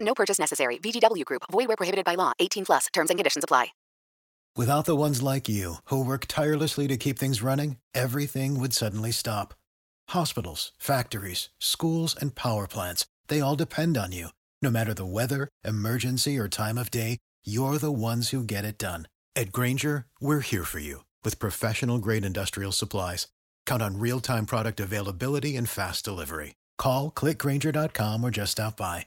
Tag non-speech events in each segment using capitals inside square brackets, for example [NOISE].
No purchase necessary. VGW Group. Void where prohibited by law. 18 plus. Terms and conditions apply. Without the ones like you who work tirelessly to keep things running, everything would suddenly stop. Hospitals, factories, schools, and power plants—they all depend on you. No matter the weather, emergency, or time of day, you're the ones who get it done. At Grainger, we're here for you with professional grade industrial supplies. Count on real time product availability and fast delivery. Call clickgrainger.com or just stop by.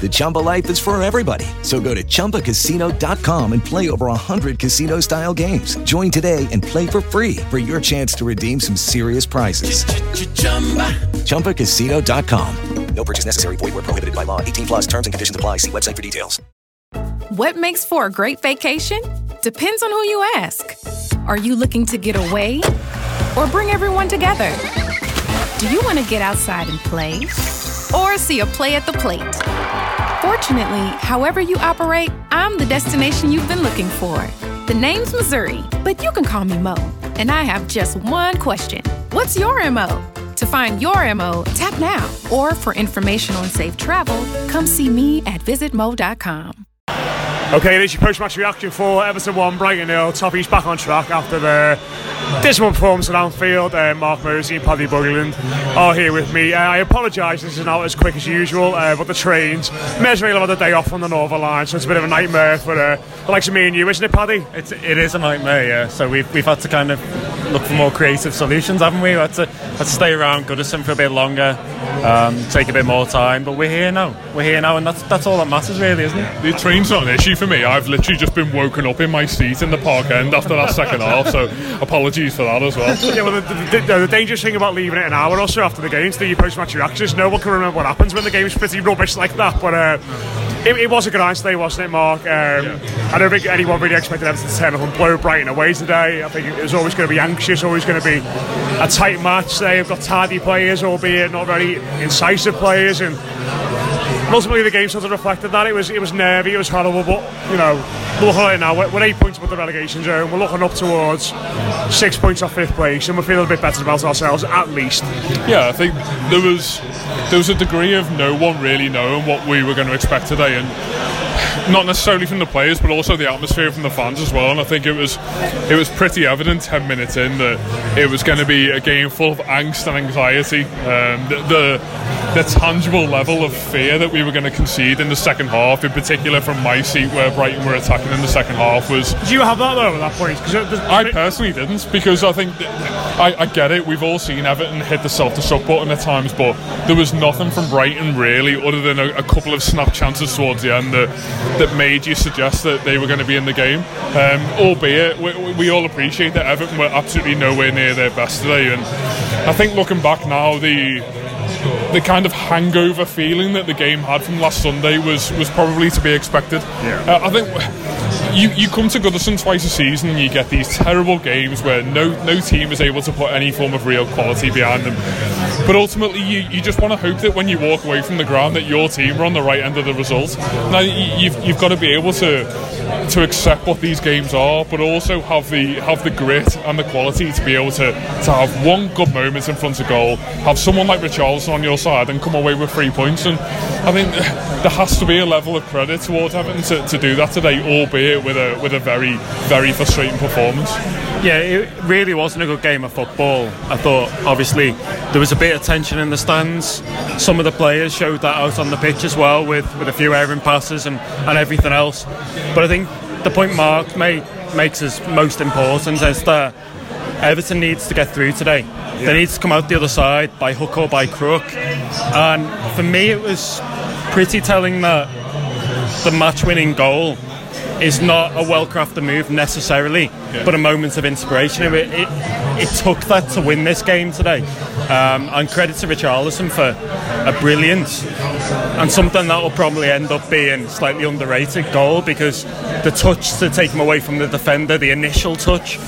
The Chumba life is for everybody. So go to ChumbaCasino.com and play over 100 casino style games. Join today and play for free for your chance to redeem some serious prizes. ChumbaCasino.com. No purchase necessary. Void where prohibited by law. 18 plus terms and conditions apply. See website for details. What makes for a great vacation? Depends on who you ask. Are you looking to get away or bring everyone together? Do you want to get outside and play or see a play at the plate? Fortunately, however you operate, I'm the destination you've been looking for. The name's Missouri, but you can call me Mo. And I have just one question What's your MO? To find your MO, tap now. Or for information on safe travel, come see me at visitmo.com. Okay, this is your post-match reaction for Everton 1, Brighton 0. Toffees back on track after the dismal performance at Anfield. Uh, Mark Mosey and Paddy Boyland are here with me. Uh, I apologise, this is not as quick as usual, uh, but the trains, Merseyrail have had a day off on the Northern Line, so it's a bit of a nightmare for uh, the likes of me and you, isn't it, Paddy? It's, it is a nightmare, yeah. So we've, we've had to kind of look for more creative solutions, haven't we? We had to, had to stay around Goodison for a bit longer, um, take a bit more time, but we're here now. We're here now, and that's, that's all that matters, really, isn't it? The train's not an issue for me. I've literally just been woken up in my seat in the park end after that second half, so apologies for that as well. [LAUGHS] yeah, well, the, the, the, dangerous thing about leaving it an hour or so after the game to do your post-match reactions, no one can remember what happens when the game's pretty rubbish like that, but uh, it, it, was a good answer today, wasn't it, Mark? Um, yeah. I don't think anyone really expected Everton to turn up and blow Brighton away today. I think it was always going to be anxious, always going to be a tight match. They've got tardy players, albeit not very incisive players, and ultimately the game sort of reflected that. It was it was nervy, it was horrible, but you know, look at it now. We're, we're eight points above the relegation zone. We're looking up towards six points off fifth place, and we're feeling a bit better about ourselves at least. Yeah, I think there was there was a degree of no one really knowing what we were going to expect today, and not necessarily from the players, but also the atmosphere from the fans as well. And I think it was it was pretty evident ten minutes in that it was going to be a game full of angst and anxiety. Um, the, the the tangible level of fear that we were going to concede in the second half, in particular from my seat where Brighton were attacking in the second half, was. Did you have that though at that point? Because I personally didn't because I think I, I, get it. We've all seen Everton hit the self-destruct button at times, but there was nothing from Brighton really, other than a, a couple of snap chances towards the end that that made you suggest that they were going to be in the game. Um, albeit we, we all appreciate that Everton were absolutely nowhere near their best today, and I think looking back now, the the kind of hangover feeling that the game had from last Sunday was was probably to be expected. Yeah. Uh, I think you you come to Goodison twice a season and you get these terrible games where no no team is able to put any form of real quality behind them. But ultimately, you, you just want to hope that when you walk away from the ground, that your team are on the right end of the result. Now you've you've got to be able to to accept what these games are, but also have the have the grit and the quality to be able to to have one good moment in front of goal, have someone like Richarlison on your side, and come away with three points. And I think [SIGHS] there has to be a level of credit towards Everton to, to do that today, albeit with a with a very very frustrating performance. Yeah, it really wasn't a good game of football. I thought obviously there was a bit of tension in the stands. Some of the players showed that out on the pitch as well with, with a few errant passes and, and everything else. But I think the point Mark made, makes us most important is that Everton needs to get through today. They need to come out the other side by hook or by crook. And for me, it was pretty telling that the match-winning goal is not a well-crafted move necessarily, but a moment of inspiration. It, it, it took that to win this game today. Um, and credit to Richarlison for a brilliant and something that will probably end up being slightly underrated goal because the touch to take him away from the defender, the initial touch,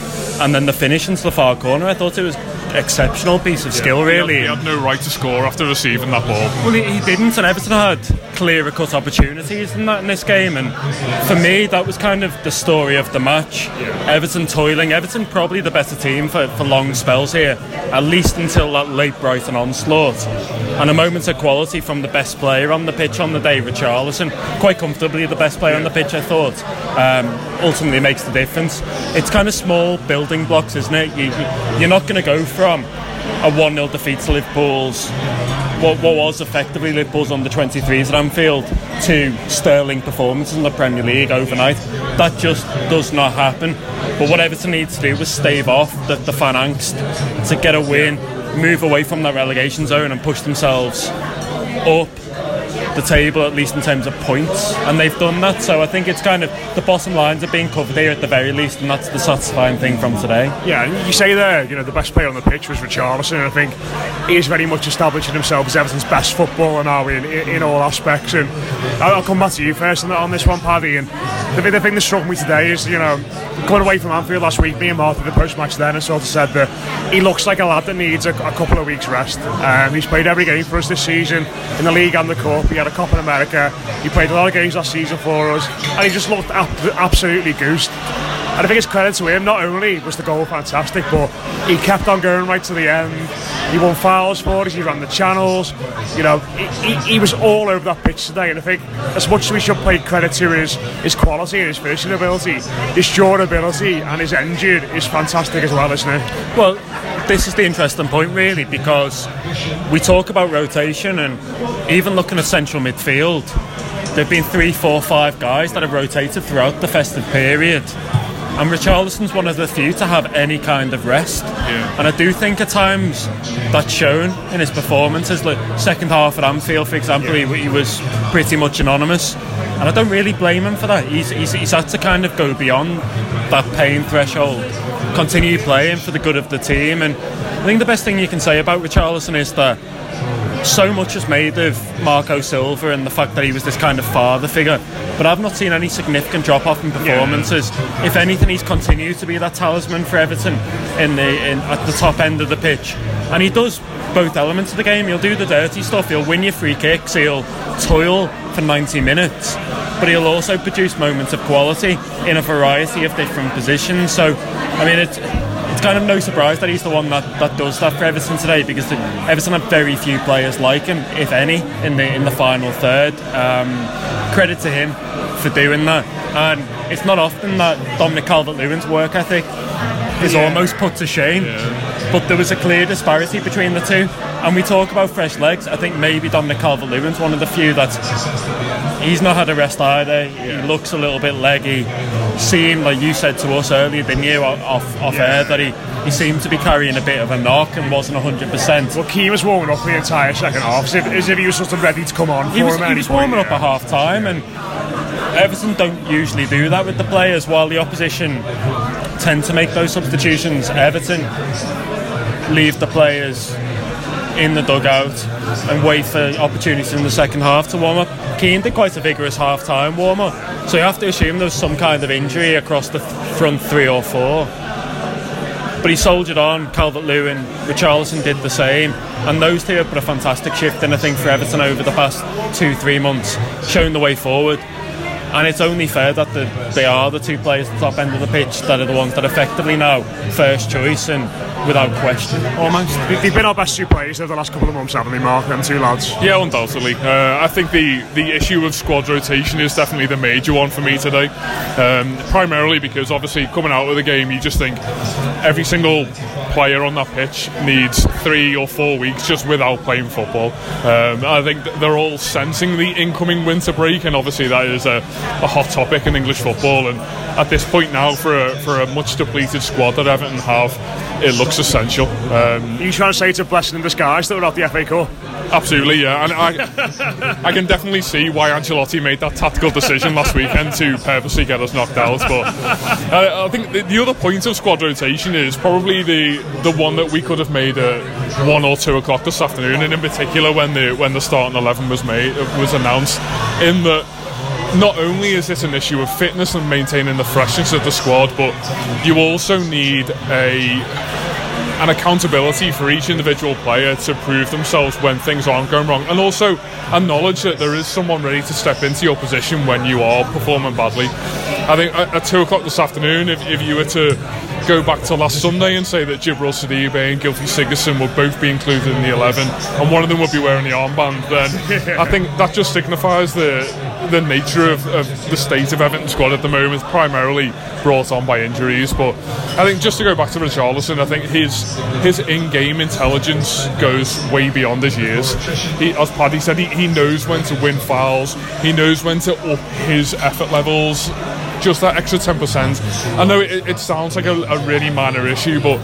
and then the finish into the far corner. I thought it was exceptional piece of skill, really. He had, he had, no right to score after receiving that ball. Well, he, he didn't, and Everton had clearer cut opportunities in that in this game. And for me, that was kind of the story of the match. Yeah. Everton toiling. Everton probably the better team for, for long spells here, at least until that late Brighton onslaught. And a moment of quality from the best player on the pitch on the day, Richarlison. Quite comfortably the best player on the pitch, I thought. Um, ultimately makes the difference. It's kind of small building blocks, isn't it? You, you're not going to go from a 1 0 defeat to Liverpool's what, what, was effectively Liverpool's under 23s at Anfield to sterling performances in the Premier League overnight. That just does not happen. But what Everton needs to do was stave off the, the fan angst to get a win, move away from that relegation zone and push themselves up the table, at least in terms of points, and they've done that. So I think it's kind of the bottom lines are being covered here at the very least, and that's the satisfying thing from today. Yeah, you say there, you know, the best player on the pitch was Richarlison, and I think he is very much establishing himself as Everton's best footballer now in, in, in all aspects. And I'll come back to you first on this one, Paddy. And the, the thing that struck me today is, you know, going away from Anfield last week, me and Martin, the post match then, and sort of said that he looks like a lad that needs a, a couple of weeks rest. Um, he's played every game for us this season in the league and the cup. He had a cup in America. He played a lot of games last season for us, and he just looked absolutely goosed. And I think it's credit to him. Not only was the goal fantastic, but he kept on going right to the end. He won fouls for us. He ran the channels. You know, he, he, he was all over that pitch today. And I think as much as we should pay credit to his his quality and his finishing ability, his durability and his engine is fantastic as well, isn't it? Well, this is the interesting point, really, because we talk about rotation and even looking at central midfield, there have been three, four, five guys that have rotated throughout the festive period. And Richarlison's one of the few to have any kind of rest. Yeah. And I do think at times that's shown in his performances. Like second half at Anfield, for example, yeah. he, he, was pretty much anonymous. And I don't really blame him for that. He's, he's, he's had to kind of go beyond that pain threshold, continue playing for the good of the team. And I think the best thing you can say about Richarlison is that so much is made of Marco Silva and the fact that he was this kind of father figure, but I've not seen any significant drop off in performances. Yeah. If anything, he's continued to be that talisman for Everton in the in, at the top end of the pitch, and he does both elements of the game. He'll do the dirty stuff. He'll win your free kicks. He'll toil for 90 minutes, but he'll also produce moments of quality in a variety of different positions. So, I mean, it's kind of no surprise that he's the one that, that does that for Everton today because the, Everton have very few players like him, if any, in the in the final third. Um, credit to him for doing that. And it's not often that Dominic Calvert-Lewin's work ethic is yeah. almost put to shame. Yeah. But there was a clear disparity between the two. And we talk about fresh legs. I think maybe Dominic Calvert-Lewin's one of the few that's he's not had a rest either. Yeah. He looks a little bit leggy. Seemed like you said to us earlier, didn't you, off off yeah. air, that he, he seemed to be carrying a bit of a knock and wasn't 100%. Well, Keane was warming up the entire second half, as if, as if he was sort of ready to come on. He was, he was warming up at half time, and Everton don't usually do that with the players, while the opposition tend to make those substitutions. Everton leave the players in the dugout and wait for opportunities in the second half to warm up. Keane did quite a vigorous half time warm up, so you have to assume there was some kind of injury across the front three or four. But he soldiered on, Calvert Lewin, Richarlison did the same, and those two have put a fantastic shift in, I think, for Everton over the past two, three months, showing the way forward and it's only fair that the, they are the two players at the top end of the pitch that are the ones that effectively now first choice and without question almost. They've been our best two players over the last couple of months, haven't they, Mark? Them two lads. Yeah, undoubtedly. Uh, I think the the issue of squad rotation is definitely the major one for me today. Um, primarily because obviously coming out of the game, you just think every single player on that pitch needs three or four weeks just without playing football. Um, I think they're all sensing the incoming winter break, and obviously that is a a hot topic in English football. And at this point now, for a, for a much depleted squad that Everton have, it looks essential. Um, Are you trying to say it's a blessing in disguise that we're out the FA Cup? Absolutely, yeah, and I, I can definitely see why Ancelotti made that tactical decision last weekend to purposely get us knocked out. But I, I think the, the other point of squad rotation is probably the the one that we could have made at one or two o'clock this afternoon, and in particular when the when the starting eleven was made was announced. In that not only is this an issue of fitness and maintaining the freshness of the squad, but you also need a an accountability for each individual player to prove themselves when things aren't going wrong, and also a knowledge that there is someone ready to step into your position when you are performing badly. I think at, two o'clock this afternoon, if, if you were to go back to last Sunday and say that Djibril Sidibe and Gylfi Sigurdsson would both be included in the 11 and one of them would be wearing the armband, then I think that just signifies the the nature of, of the state of Everton squad at the moment, primarily brought on by injuries. But I think just to go back to Richarlison, I think his his in-game intelligence goes way beyond his years. He, as Paddy said, he, he knows when to win fouls, he knows when to up his effort levels just that extra 10%. I know it, it sounds like a, a, really minor issue, but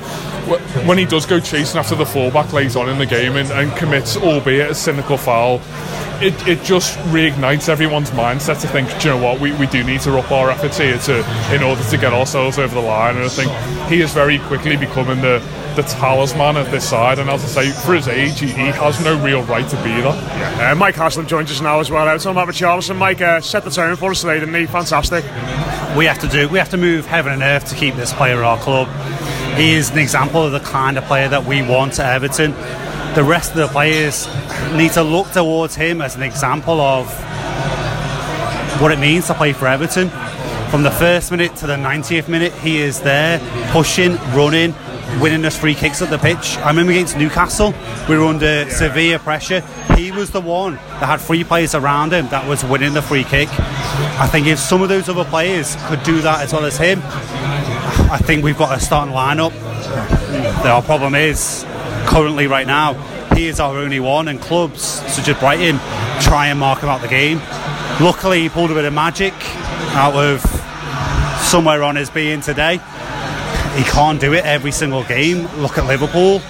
when he does go chasing after the fullback late on in the game and, and commits, albeit a cynical foul, it, it just reignites everyone's mindset to think, do you know what, we, we do need to up our efforts here to in order to get ourselves over the line. And I think he is very quickly becoming the the talisman of this side. And as I say, for his age, he, he has no real right to be there. Yeah. Uh, Mike Haslam joins us now as well. Out on Matt Richarlison. Mike uh, set the tone for us today, didn't he? Fantastic. We have to do. We have to move heaven and earth to keep this player at our club. He is an example of the kind of player that we want at Everton. The rest of the players need to look towards him as an example of what it means to play for Everton. From the first minute to the 90th minute, he is there, pushing, running, winning us free kicks at the pitch. I remember against Newcastle, we were under yeah. severe pressure. He was the one that had three players around him that was winning the free kick. I think if some of those other players could do that as well as him, I think we've got a starting lineup. Our problem is currently right now he is our only one, and clubs such as Brighton try and mark him out the game. Luckily, he pulled a bit of magic out of somewhere on his being today. He can't do it every single game. Look at Liverpool.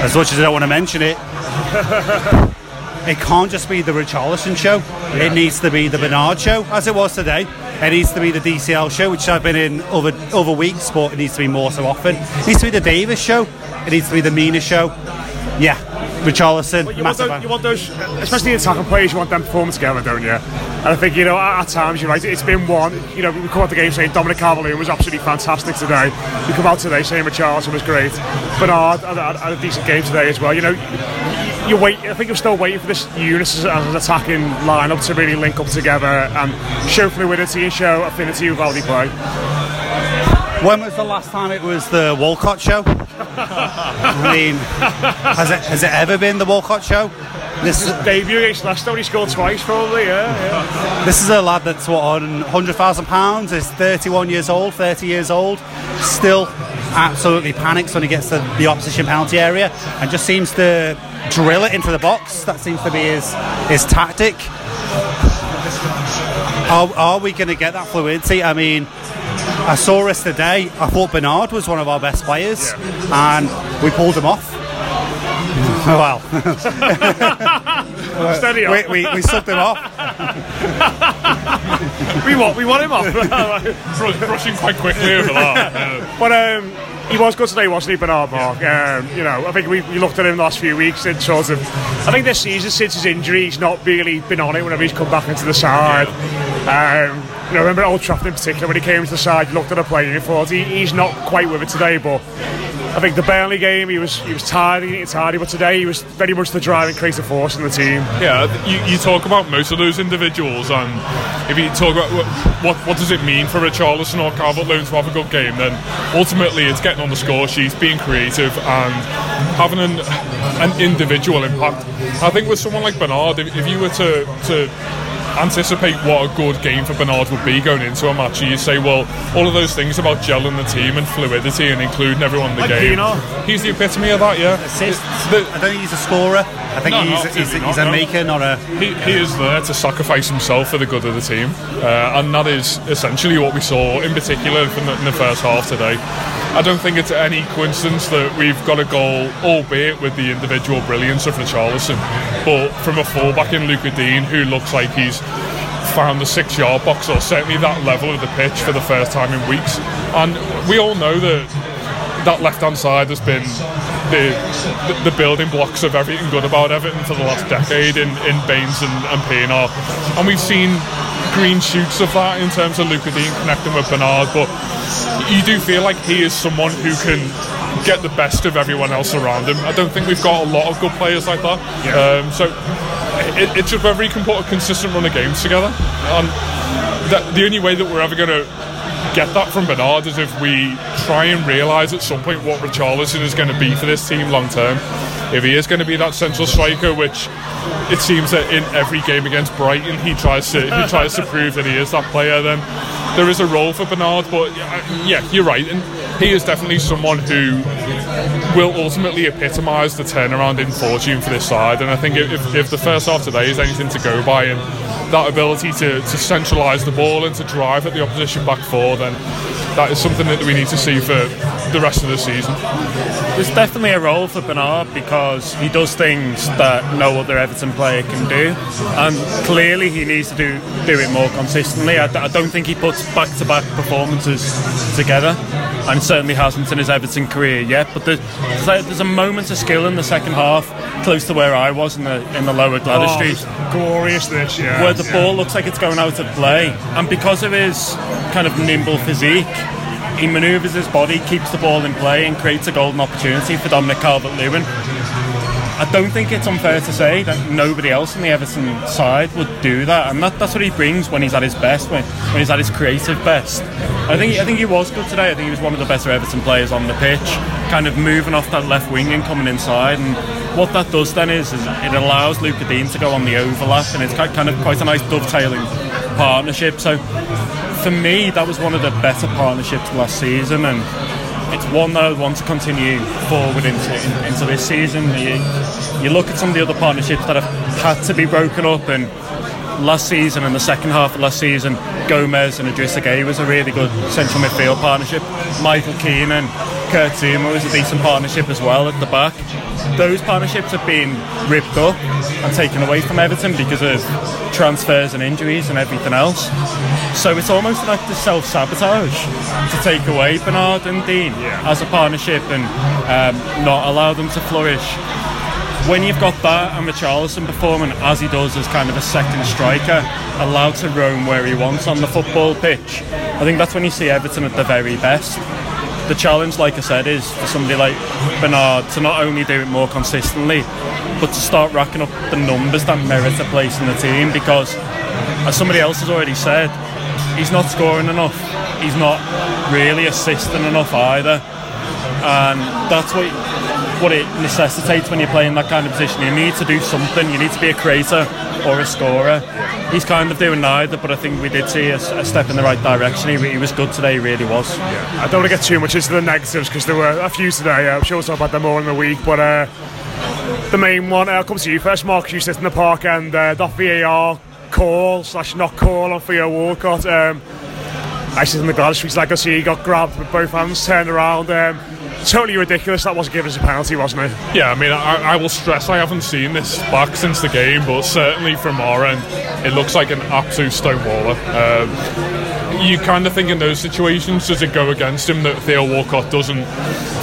As much as I don't want to mention it, [LAUGHS] it can't just be the Richarlison show. Yeah. It needs to be the Bernard show, as it was today. It needs to be the DCL show, which I've been in over other weeks, but it needs to be more so often. It needs to be the Davies show. It needs to be the Mina show. Yeah, Richarlison, well, you, want those, you want those, especially the attacking players, you want them performing together, don't you? And I think, you know, at, at times, you're right, it's been one. You know, we come out the game saying Dominic Calvert-Lewin was absolutely fantastic today. We come out today saying Richarlison was great. Bernard had, had, had a decent game today as well. You know, you wait. I think you're still waiting for this unit as an attacking lineup to really link up together and show fluidity and show affinity with how they play. When was the last time it was the Walcott show? I mean, has it has it ever been the Walcott show? This is debut against Leicester. He scored twice, probably. Yeah, yeah. This is a lad that's what on hundred thousand pounds. Is thirty-one years old, thirty years old. Still absolutely panics when he gets to the opposition penalty area and just seems to drill it into the box. That seems to be his his tactic. Are, are we going to get that fluidity? I mean, I saw us today. I thought Bernard was one of our best players, yeah. and we pulled him off. [LAUGHS] well, [LAUGHS] Steady we, we, we sucked him off. [LAUGHS] we want we want him off. Brushing quite quickly over that. but um, he was good today, wasn't he, Bernard Mark? Um, you know, I think we, we, looked at him the last few weeks and sort of. I think this season, since his injury, he's not really been on it whenever he's come back into the side. Um, you know, remember Old Trafford in particular when he came to the side, looked at a player and thought he, he's not quite with it today, but I think the Burnley game he was he was tired, he tired, but today he was very much the driving creative force in the team. Yeah, you, you talk about most of those individuals, and if you talk about what what does it mean for Richarlison or Calvert-Lewin to have a good game, then ultimately it's getting on the score sheet, being creative, and having an an individual impact. I think with someone like Bernard, if, if you were to to anticipate what a good game for Bernard would be going into a match, you say, well, all of those things about gelling the team and fluidity and including everyone in the Like game. Pienaar. He's the epitome of that, yeah. Assists. I don't think he's a scorer. I think No, he's, he's, he's a maker, not a. He, he is there to sacrifice himself for the good of the team, uh, and that is essentially what we saw, in particular from the, in the first half today. I don't think it's any coincidence that we've got a goal, albeit with the individual brilliance of Richarlison, but from a fullback in Lucas Digne who looks like he's found the six yard box or certainly that level of the pitch for the first time in weeks. And we all know that that left hand side has been the, the the building blocks of everything good about Everton for the last decade in, in Baines and, and Pienaar. And we've seen green shoots of that in terms of Lucas Digne connecting with Bernard, but you do feel like he is someone who can get the best of everyone else around him. I don't think we've got a lot of good players like that. Um, so it, it's just whether he can put a consistent run of games together. And that, the only way that we're ever going to get that from Bernard is if we try and realise at some point what Richarlison is going to be for this team long term. If he is going to be that central striker, which it seems that in every game against Brighton he tries to he tries to prove that he is that player, then there is a role for Bernard. But yeah, you're right, and he is definitely someone who will ultimately epitomise the turnaround in fortune for this side. And I think if, if the first half today is anything to go by, and that ability to, to centralise the ball and to drive at the opposition back four, then that is something that we need to see for the rest of the season. There's definitely a role for Bernard because he does things that no other Everton player can do, and clearly he needs to do do it more consistently. I don't think he puts back-to-back performances together, and certainly hasn't in his Everton career yet. But there's, there's, a, there's a moment of skill in the second half, close to where I was in the in the lower Gladys Oh, Street. glorious this, yeah. where the Yeah. ball looks like it's going out of play, and because of his kind of nimble physique, he manoeuvres his body, keeps the ball in play, and creates a golden opportunity for Dominic Calvert-Lewin. I don't think it's unfair to say that nobody else in the Everton side would do that, and that, that's what he brings when he's at his best, when, when he's at his creative best. I think I think he was good today. I think he was one of the better Everton players on the pitch, kind of moving off that left wing and coming inside. And what that does then is, is it allows Lucas Digne to go on the overlap, and it's kind of quite a nice dovetailing partnership. So for me, that was one of the better partnerships last season, and it's one that I want to continue forward into into this season. You, you look at some of the other partnerships that have had to be broken up, and last season and the second half of last season, Gomes and Idrissa Gueye was a really good central midfield partnership. Michael Keane and Kurt Zouma was a decent partnership as well at the back. Those partnerships have been ripped up and taken away from Everton because of transfers and injuries and everything else. So it's almost like the self-sabotage to take away Bernard and Digne as a partnership and um, not allow them to flourish when you've got that and Richarlison performing as he does as kind of a second striker, allowed to roam where he wants on the football pitch, I think that's when you see Everton at the very best. The challenge, like I said, is for somebody like Bernard to not only do it more consistently, but to start racking up the numbers that merit a place in the team because, as somebody else has already said, he's not scoring enough. He's not really assisting enough either. And that's what what it necessitates when you're playing that kind of position. You need to do something. You need to be a creator or a scorer. He's kind of doing neither, but I think we did see a, a step in the right direction. He, he was good today, he really was. I don't want to get too much into the negatives because there were a few today. Uh, I'm sure we'll talk about them more in the week, but uh, the main one uh, comes to you first, Mark. You sit in the park and uh, that VAR call slash not call on Theo Walcott. Um, I sit in the Gladys Street, like I see he got grabbed with both hands, turned around. Um, totally ridiculous. That wasn't given as a penalty, wasn't it? Yeah, I mean, I, I will stress I haven't seen this back since the game, but certainly from our end, it looks like an absolute stonewaller. Um, you kind of think in those situations, does it go against him that Theo Walcott doesn't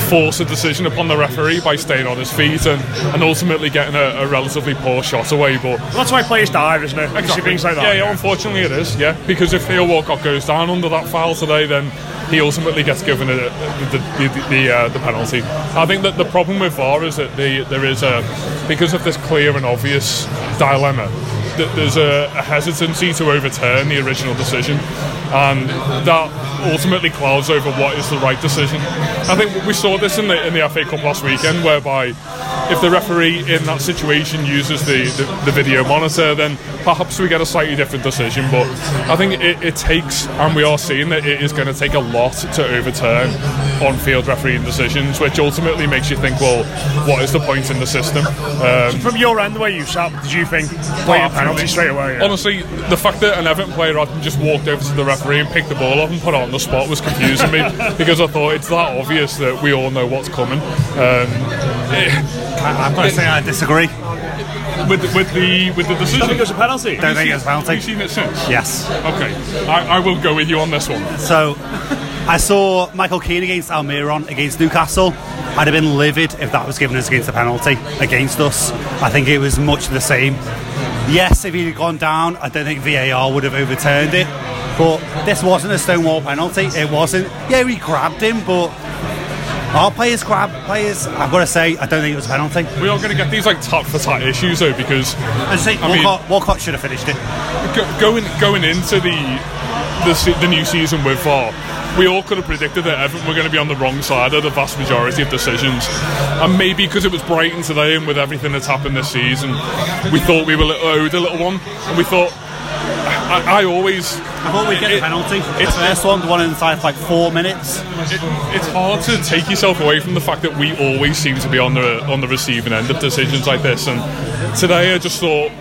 force a decision upon the referee by staying on his feet and, and ultimately getting a, a relatively poor shot away? But That's why players dive, isn't it? Exactly. Things like that. Yeah, yeah, unfortunately it is, yeah. Because if Theo Walcott goes down under that foul today, then he ultimately gets given a, the, the, the, uh, the penalty. I think that the problem with VAR is that the, there is a, because of this clear and obvious dilemma, that there's a, a hesitancy to overturn the original decision, and that ultimately clouds over what is the right decision. I think we saw this in the in the FA Cup last weekend, whereby if the referee in that situation uses the, the, the video monitor, then perhaps we get a slightly different decision. But I think it, it takes, and we are seeing that it is going to take a lot to overturn on-field refereeing decisions, which ultimately makes you think, well, what is the point in the system? Um, From your end, the way you sat, did you think blatant penalty straight away? Yeah. Honestly, the fact that an Everton player hadn't just walked over to the referee and picked the ball up and put it on the spot was confusing me [LAUGHS] because I thought it's that obvious that we all know what's coming. Um, I've got to say I disagree. With, with the with the decision, think it was a penalty? Don't think it was a penalty. Have you seen it since? Yes. Okay, I, I will go with you on this one. So, I saw Michael Keane against Almiron against Newcastle. I'd have been livid if that was given us against a penalty against us. I think it was much the same. Yes, if he'd have gone down, I don't think VAR would have overturned it. But this wasn't a Stonewall penalty. It wasn't. Yeah, we grabbed him, but our players grab players. I've got to say, I don't think it was a penalty. We are going to get these like tat for tat issues though because I think I mean- Walcott, Walcott should have finished it. go- going going into the the, the new season with VAR, we all could have predicted that Everton were going to be on the wrong side of the vast majority of decisions, and maybe because it was Brighton today and with everything that's happened this season, we thought we were owed a little one, and we thought. I, I always. I thought we'd get the it- penalty. The It's, first one, the one inside for like four minutes. it, it's hard to take yourself away from the fact that we always seem to be on the on the receiving end of decisions like this. And today, I just thought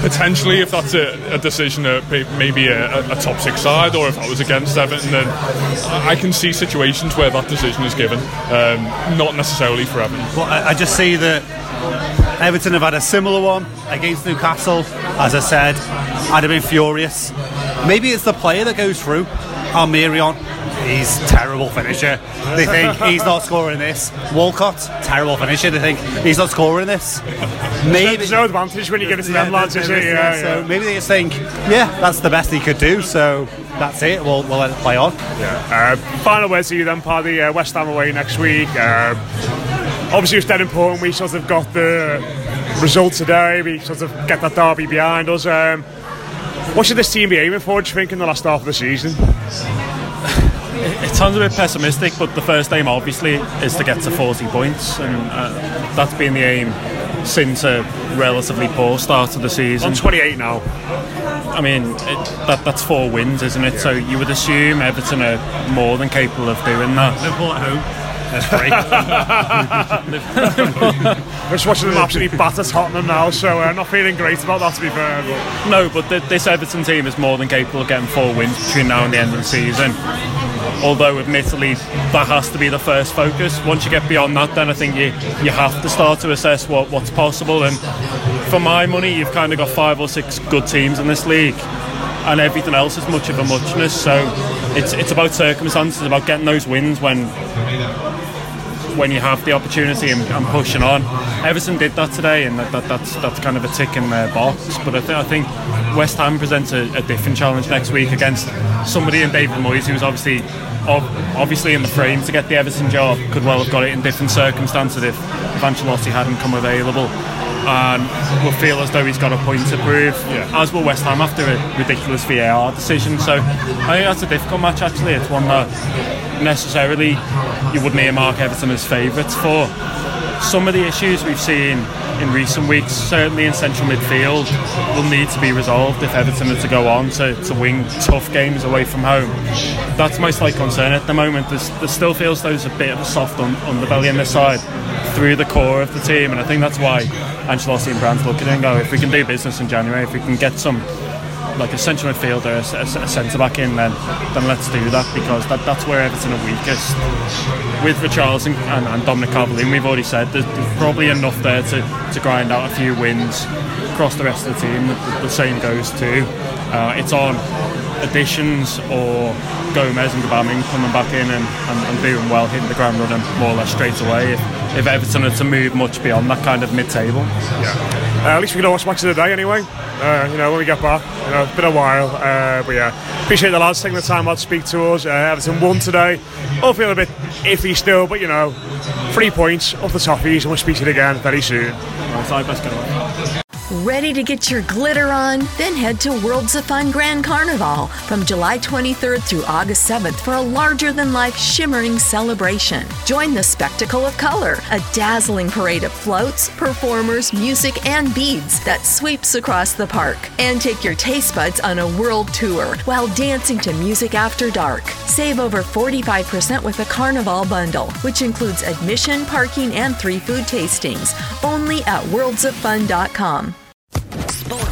potentially if that's a, a decision may- maybe a, a, top six side, or if that was against Everton, then I I can see situations where that decision is given. Um, not necessarily for Everton. But I, I just see that Everton have had a similar one against Newcastle. As I said, I'd have been furious. Maybe it's the player that goes through. Almiron, he's terrible finisher. They think he's not scoring this. Walcott, terrible finisher. They think he's not scoring this. Maybe There's no advantage when you get it to them lads, is it? Yeah, so yeah. maybe they just think, yeah, that's the best he could do. So that's it. We'll, we'll let it play on. Uh, final words to you then, Paddy. Uh, West Ham away next week. Uh, obviously, it's dead important. We sort of got the result today. We sort of get that derby behind us. Um, what should this team be aiming for, do you think, in the last half of the season? It sounds a bit pessimistic, but the first aim obviously is to get to 40 points, and uh, that's been the aim since a relatively poor start to the season. On 28 now. I mean, it, that, that's four wins, isn't it? So you would assume Everton are more than capable of doing that. Liverpool at home. That's great. We're just watching them absolutely batter Tottenham now, so uh, not feeling great about that, to be fair. But No, but th- this Everton team is more than capable of getting four wins between now and the end of the season. Although, admittedly, that has to be the first focus. Once you get beyond that, then I think you you have to start to assess what, what's possible. And for my money, you've kind of got five or six good teams in this league, and everything else is much of a muchness. So it's it's about circumstances, about getting those wins when when you have the opportunity and, and pushing on. Everton did that today, and that, that, that's that's kind of a tick in their box. But I, th- I think West Ham presents a, a different challenge next week against somebody in David Moyes, who's obviously ob- obviously in the frame to get the Everton job. Could well have got it in different circumstances if, if Ancelotti hadn't come available. And will feel as though he's got a point to prove, as will West Ham after a ridiculous VAR decision. So I think that's a difficult match. Actually, it's one that necessarily you wouldn't earmark Everton as favourites for. Some of the issues we've seen in recent weeks, certainly in central midfield, will need to be resolved if Everton are to go on to, to win tough games away from home. That's my slight concern at the moment. There's, there still feels there's a bit of a soft un- underbelly on this side through the core of the team, and I think that's why Ancelotti and Brands look at it and go, if we can do business in January, if we can get some like a central midfielder, a, a, a centre back in, then then let's do that because that, that's where Everton are weakest. With Richarlison and, and Dominic Calvert-Lewin, we've already said there's, there's probably enough there to, to grind out a few wins across the rest of the team. The, the same goes too. Uh, it's on additions or Gomes and Gbamin coming back in and, and, and doing well, hitting the ground running more or less straight away. If, if Everton are to move much beyond that kind of mid-table. Uh, at least we can watch the day anyway. Uh, you know, when we get back. You know, it's been a while. Uh, but yeah, appreciate the lads taking the time out to speak to us. Uh, Everton won today. All feel a bit iffy still, but you know, three points off the toffees, and we'll speak to you again very soon. Right, best go. Ready to get your glitter on? Then head to Worlds of Fun Grand Carnival from July 23rd through August 7th for a larger than life shimmering celebration. Join the spectacle of color, a dazzling parade of floats, performers, music, and beads that sweeps across the park. And take your taste buds on a world tour while dancing to music after dark. Save over 45% with a Carnival bundle, which includes admission, parking, and three food tastings. Only at worldsoffun.com.